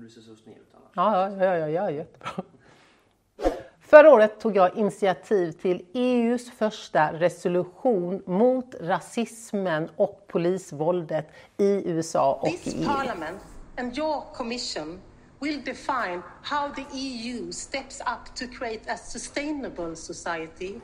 Du ser så sned ut annars. Ja, ja, ja, ja, ja jättebra. Förra året tog jag initiativ till EUs första resolution mot rasismen och polisvåldet i USA och i This EU. Parliament and your Commission will define how the EU steps up to create a sustainable society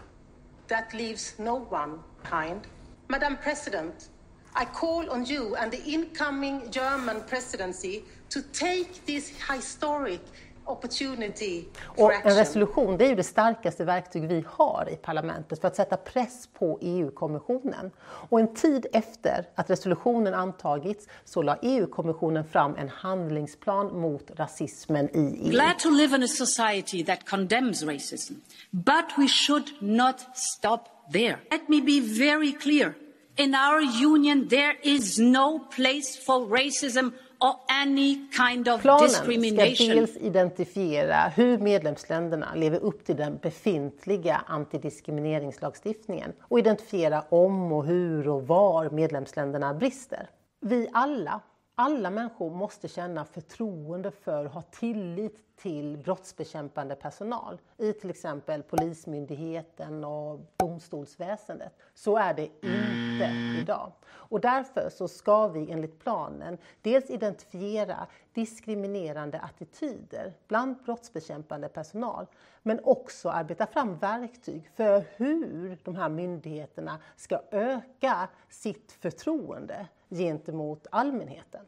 that leaves no one behind. Madam President, I call on you and the incoming German presidency to take this historic opportunity for Och en resolution det är ju det starkaste verktyg vi har i parlamentet för att sätta press på EU-kommissionen. Och en tid efter att resolutionen antagits så la EU-kommissionen fram en handlingsplan mot rasismen i EU. glad to live in a society that condemns racism, but we should not stop there. Let me be very clear. In our union, there is no place for racism or any kind of Planen ska discrimination. dels identifiera hur medlemsländerna lever upp till den befintliga antidiskrimineringslagstiftningen och identifiera om och hur och var medlemsländerna brister. Vi alla, alla människor måste känna förtroende för och ha tillit till brottsbekämpande personal i till exempel Polismyndigheten och domstolsväsendet. Så är det inte idag. Och därför så ska vi enligt planen dels identifiera diskriminerande attityder bland brottsbekämpande personal men också arbeta fram verktyg för hur de här myndigheterna ska öka sitt förtroende gentemot allmänheten.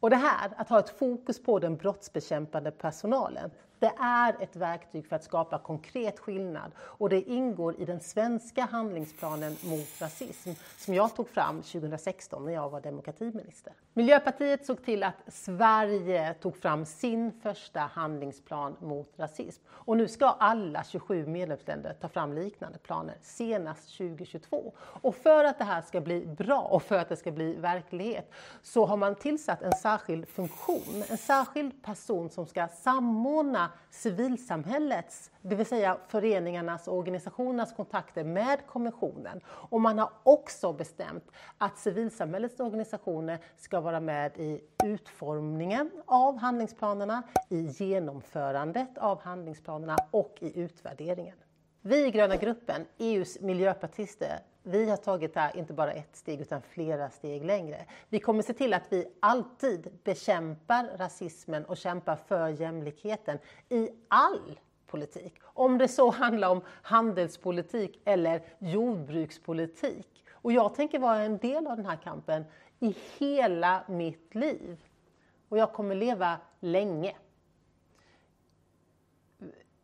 Och det här, att ha ett fokus på den brottsbekämpande personalen, det är ett verktyg för att skapa konkret skillnad och det ingår i den svenska handlingsplanen mot rasism som jag tog fram 2016 när jag var demokratiminister. Miljöpartiet såg till att Sverige tog fram sin första handlingsplan mot rasism och nu ska alla 27 medlemsländer ta fram liknande planer senast 2022. Och för att det här ska bli bra och för att det ska bli verklighet så har man tillsatt en särskild funktion, en särskild person som ska samordna civilsamhällets, det vill säga föreningarnas och organisationernas kontakter med kommissionen. Och man har också bestämt att civilsamhällets organisationer ska vara med i utformningen av handlingsplanerna, i genomförandet av handlingsplanerna och i utvärderingen. Vi i Gröna gruppen, EUs miljöpartister, vi har tagit det här inte bara ett steg utan flera steg längre. Vi kommer se till att vi alltid bekämpar rasismen och kämpar för jämlikheten i all politik. Om det så handlar om handelspolitik eller jordbrukspolitik. Och jag tänker vara en del av den här kampen i hela mitt liv. Och jag kommer leva länge.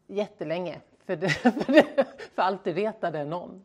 Jättelänge. För, det, för, det, för alltid retade någon.